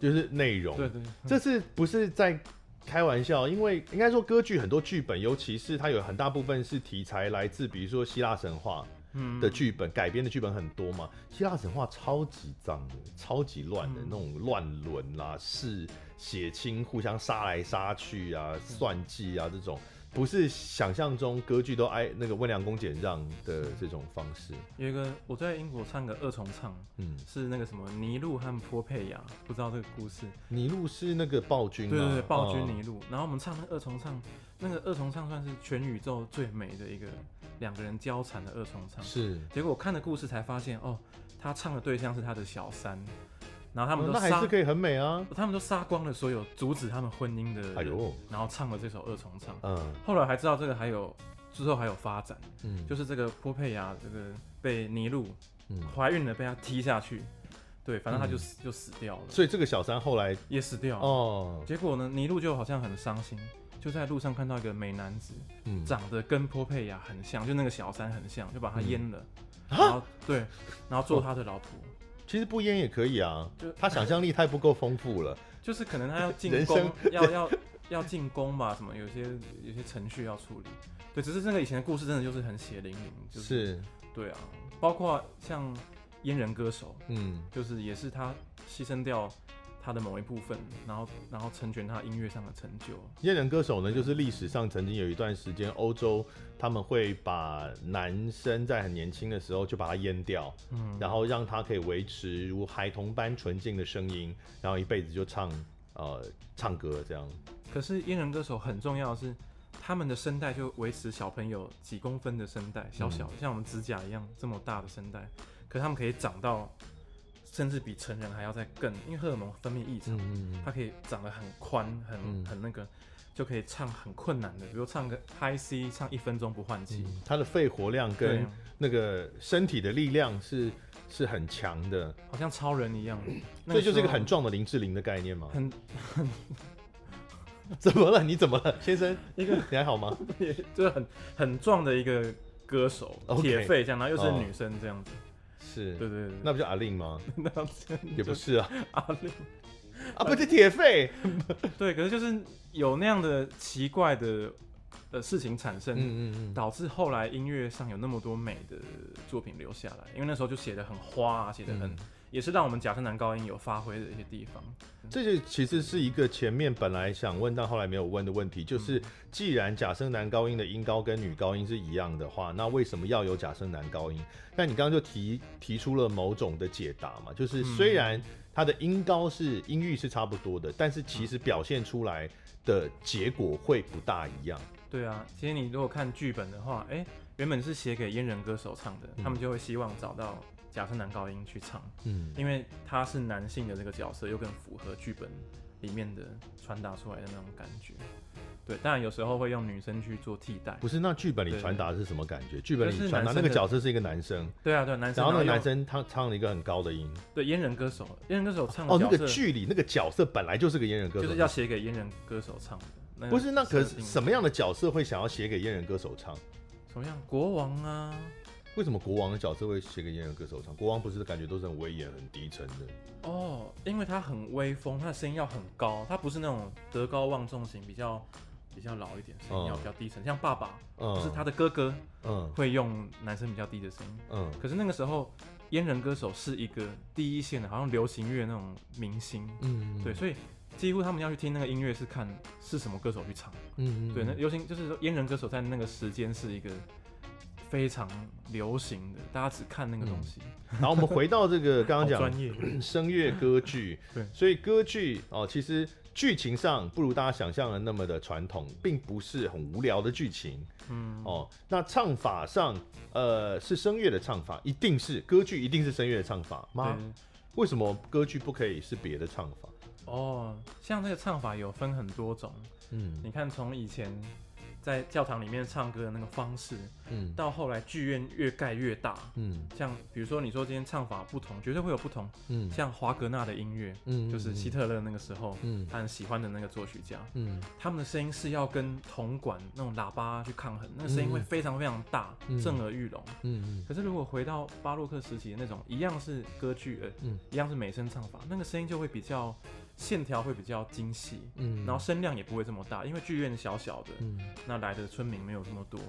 就是内容。对对，这是不是在开玩笑？因为应该说歌剧很多剧本，尤其是它有很大部分是题材来自，比如说希腊神话嗯的剧本改编的剧本很多嘛。希腊神话超级脏的，超级乱的、嗯那种乱伦啦、是血亲互相杀来杀去啊、算计啊这种。不是想象中歌剧都挨那个温良恭俭让的这种方式，有一个我在英国唱个二重唱，嗯，是那个什么尼禄和波佩亚，不知道这个故事。尼禄是那个暴君吗？对对对，暴君哦尼禄。然后我们唱那个二重唱，那个二重唱算是全宇宙最美的一个两个人交缠的二重唱。是，结果我看的故事才发现，哦，他唱的对象是他的小三，然后他们哦都杀，那还是可以很美啊。他们都杀光了所有阻止他们婚姻的人，哎呦，然后唱了这首二重唱。嗯。后来还知道这个还有之后还有发展，嗯，就是这个波佩亚这个被尼禄嗯，怀孕了，被他踢下去，对，反正他就死、就死掉了，所以这个小三后来也死掉了。哦，结果呢，尼禄就好像很伤心，就在路上看到一个美男子，嗯，长得跟波佩亚很像，就那个小三很像，就把他阉了，嗯然后对，然后做他的老婆。其实不阉也可以啊就，他想象力太不够丰富了。[laughs] 就是可能他要进攻，[laughs] 要要要进攻吧，什么有些有些程序要处理。对，只是那个以前的故事真的就是很血淋淋，就是是，对啊，包括像阉人歌手，嗯，就是也是他牺牲掉他的某一部分，然后然后成全他音乐上的成就。阉人歌手呢，就是历史上曾经有一段时间，欧洲他们会把男生在很年轻的时候就把他阉掉，嗯，然后让他可以维持如孩童般纯净的声音，然后一辈子就唱呃唱歌这样。可是阉人歌手很重要的是，他们的声带就维持小朋友几公分的声带，小小的、像我们指甲一样这么大的声带，可是他们可以长到甚至比成人还要再更，因为荷尔蒙分泌异常，它可以长得很宽，很嗯很那个，就可以唱很困难的，比如唱个 High C，唱一分钟不换气。嗯，他的肺活量跟那个身体的力量是是很强的，好像超人一样。[clears throat] 那所以就是一个很壮的林志玲的概念嘛。很很 [laughs] 怎么了？你怎么了，先生？一个 [laughs] 你还好吗？[laughs] 就是很很壮的一个歌手铁肺这样，然后又是哦女生这样子。是，对对对，那不就阿令吗？[laughs] 那也不是啊，阿令。啊，不是铁肺。[laughs] 对，可是就是有那样的奇怪的呃事情产生，嗯嗯嗯，导致后来音乐上有那么多美的作品留下来。因为那时候就写的很花啊，写的很，嗯也是让我们假声男高音有发挥的一些地方。这就其实是一个前面本来想问但后来没有问的问题，嗯就是既然假声男高音的音高跟女高音是一样的话，那为什么要有假声男高音？那你刚刚就提提出了某种的解答嘛，就是虽然它的音高是音域是差不多的，但是其实表现出来的结果会不大一样。对啊，其实你如果看剧本的话，哎、原本是写给阉人歌手唱的，嗯他们就会希望找到假声男高音去唱，嗯，因为他是男性的这个角色，又更符合剧本里面的传达出来的那种感觉。对，当然有时候会用女生去做替代。不是，那剧本里传达的是什么感觉？剧本里传达那个角色是一个男生，对啊，对，男生。然后那个男生他唱了一个很高的音。对阉人歌手，阉人歌手唱的哦，那个剧里那个角色本来就是个阉人歌手，就是要写给阉人歌手唱的。那个不是，那可是什么样的角色会想要写给阉人歌手唱？什么样？国王啊，为什么国王的角色会写给阉人歌手唱？国王不是感觉都是很威严、很低沉的？哦，因为他很威风，他的声音要很高，他不是那种德高望重型，比较比较老一点，声音要比较低沉。像爸爸，嗯，就是他的哥哥嗯会用男生比较低的声音。嗯可是那个时候，阉人歌手是一个第一线的，好像流行乐那种明星，嗯，对，所以几乎他们要去听那个音乐是看是什么歌手去唱。嗯嗯，对，那流行就是说阉人歌手在那个时间是一个非常流行的，大家只看那个东西。然后我们回到这个刚好刚讲专业，[clears throat] 声乐歌剧，对所以歌剧哦，其实剧情上不如大家想象的那么的传统，并不是很无聊的剧情嗯，哦。那唱法上，呃，是声乐的唱法，一定是歌剧，一定是声乐的唱法吗？对。为什么歌剧不可以是别的唱法？哦，像这个唱法有分很多种。嗯你看，从以前在教堂里面唱歌的那个方式，嗯，到后来剧院越盖越大，嗯，像比如说你说今天唱法不同，绝对会有不同，嗯，像华格纳的音乐，嗯，就是希特勒那个时候，嗯，他很喜欢的那个作曲家，嗯，他们的声音是要跟铜管那种喇叭去抗衡，那个声音会非常非常大，震耳欲聋，嗯，可是如果回到巴洛克时期的那种，一样是歌剧，呃，嗯，一样是美声唱法，那个声音就会比较线条会比较精细，嗯，然后声量也不会这么大，因为剧院小小的，嗯，那来的村民没有这么多，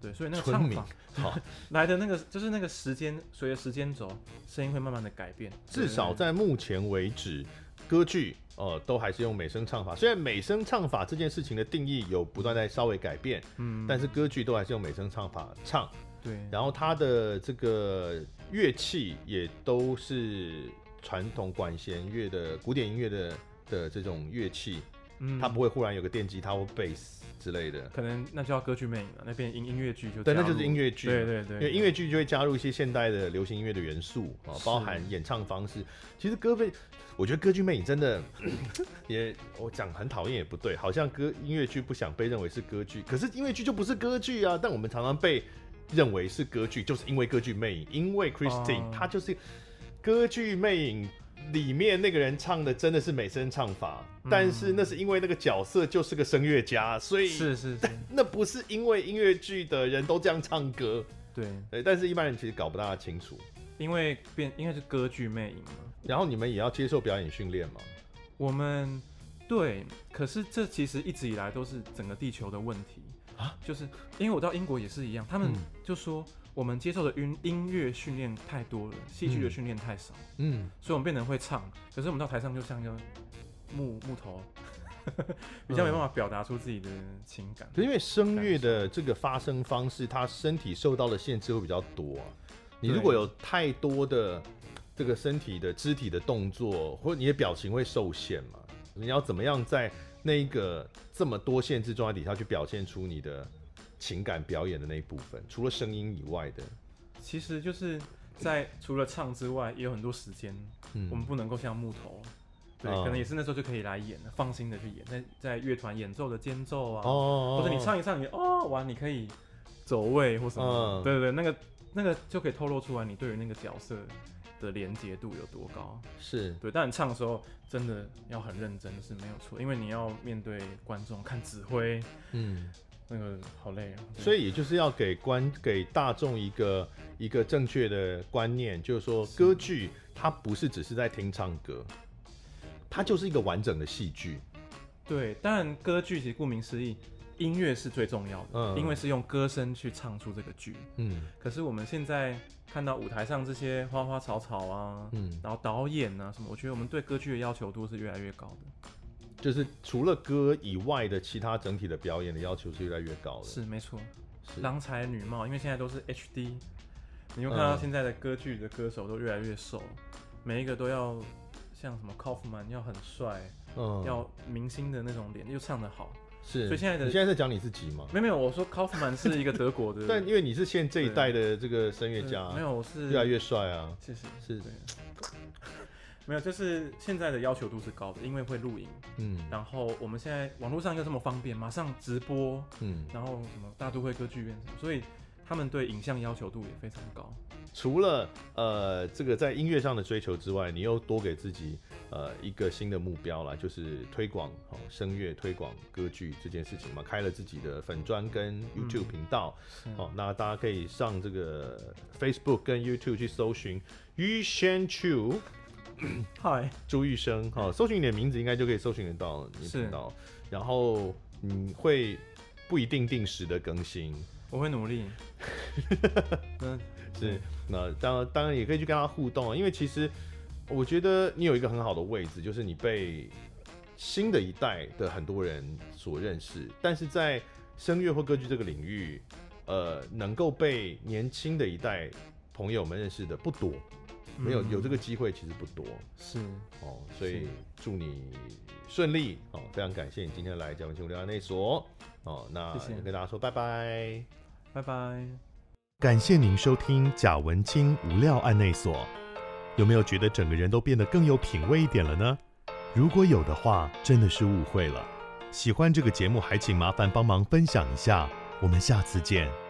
对，所以那个唱法，[laughs] 好，[laughs] 来的那个就是那个时间，随着时间轴，声音会慢慢的改变。[laughs] 至少在目前为止，歌剧呃都还是用美声唱法。虽然美声唱法这件事情的定义有不断在稍微改变，嗯，但是歌剧都还是用美声唱法唱。对，然后它的这个乐器也都是传统管弦乐的古典音乐的的这种乐器，嗯，它不会忽然有个电吉他或贝斯之类的，可能那就要歌剧魅影了，那边音音乐剧就对，那就是音乐剧，对对对，因为音乐剧就会加入一些现代的流行音乐的元素啊，包含演唱方式。其实歌魅，我觉得歌剧魅影真的 [clears throat] 也，我讲很讨厌也不对，好像歌音乐剧不想被认为是歌剧，可是音乐剧就不是歌剧啊，但我们常常被。认为是歌剧，就是因为歌剧魅影，因为 Christine，她、uh, 就是歌剧魅影里面那个人唱的真的是美声唱法，嗯、但是那是因为那个角色就是个声乐家，所以是是是，[laughs] 那不是因为音乐剧的人都这样唱歌，对。对，但是一般人其实搞不大清楚，因为变应该是歌剧魅影嘛，然后你们也要接受表演训练吗？我们对，可是这其实一直以来都是整个地球的问题。啊，就是因为我到英国也是一样，他们就说我们接受的音音乐训练太多了，戏剧的训练太少，嗯，所以我们变成会唱，可是我们到台上就像一个木木头，[laughs] 比较没办法表达出自己的情感。因为声乐的这个发声方式，它身体受到的限制会比较多啊。你如果有太多的这个身体的肢体的动作，或者你的表情会受限嘛，你要怎么样在？那一个这么多限制状态底下去表现出你的情感表演的那一部分，除了声音以外的，其实就是在除了唱之外，也有很多时间，嗯，我们不能够像木头，对，可能也是那时候就可以来演了，放心的去演，在在乐团演奏的间奏啊，哦，或者你唱一唱，你哦完，你可以走位或什么，对对对，那个那个就可以透露出来你对于那个角色的连接度有多高？是。对，但你唱的时候真的要很认真是没有错，因为你要面对观众看指挥，嗯，那个好累啊。所以也就是要给观 [laughs] 给大众一个一个正确的观念，就是说歌剧它不是只是在听唱歌，它就是一个完整的戏剧。对，但歌剧其实顾名思义。音乐是最重要的，嗯，因为是用歌声去唱出这个剧，嗯。可是我们现在看到舞台上这些花花草草啊，嗯，然后导演啊什么，我觉得我们对歌剧的要求度是越来越高的。就是除了歌以外的其他整体的表演的要求是越来越高的。是没错，郎才女貌，因为现在都是 HD，你会看到现在的歌剧的歌手都越来越瘦，嗯，每一个都要像什么 Kaufman 要很帅，嗯，要明星的那种脸，又唱得好。是，所以现在的你现在在讲你自己吗？没有没有，我说 Kaufman 是一个德国的，[laughs] 但因为你是现这一代的这个声乐家，没有，我是越来越帅啊，谢谢，是，没有，就是现在的要求度是高的，因为会录影，嗯，然后我们现在网络上又这么方便，马上直播，嗯，然后什么大都会歌剧院什么，所以他们对影像要求度也非常高。除了呃这个在音乐上的追求之外，你又多给自己呃一个新的目标啦，就是推广哦声乐、推广歌剧这件事情嘛，开了自己的粉专跟 YouTube 频道，嗯、哦，那大家可以上这个 Facebook 跟 YouTube 去搜寻于先秋，[clears throat] 嗨，朱玉生，哈、哦，搜寻你的名字应该就可以搜寻得到你频道，然后你会不一定定时的更新，我会努力，[laughs] 嗯。是，那当然当然也可以去跟他互动啊，因为其实我觉得你有一个很好的位置，就是你被新的一代的很多人所认识，但是在声乐或歌剧这个领域，呃，能够被年轻的一代朋友们认识的不多，没有有这个机会其实不多，是哦，所以祝你顺利哦，非常感谢你今天来《贾文青无料案内所》哦，那谢谢跟大家说拜拜，拜拜。感谢您收听贾文清无料案内所。有没有觉得整个人都变得更有品味一点了呢？如果有的话，真的是误会了。喜欢这个节目，还请麻烦帮忙分享一下。我们下次见。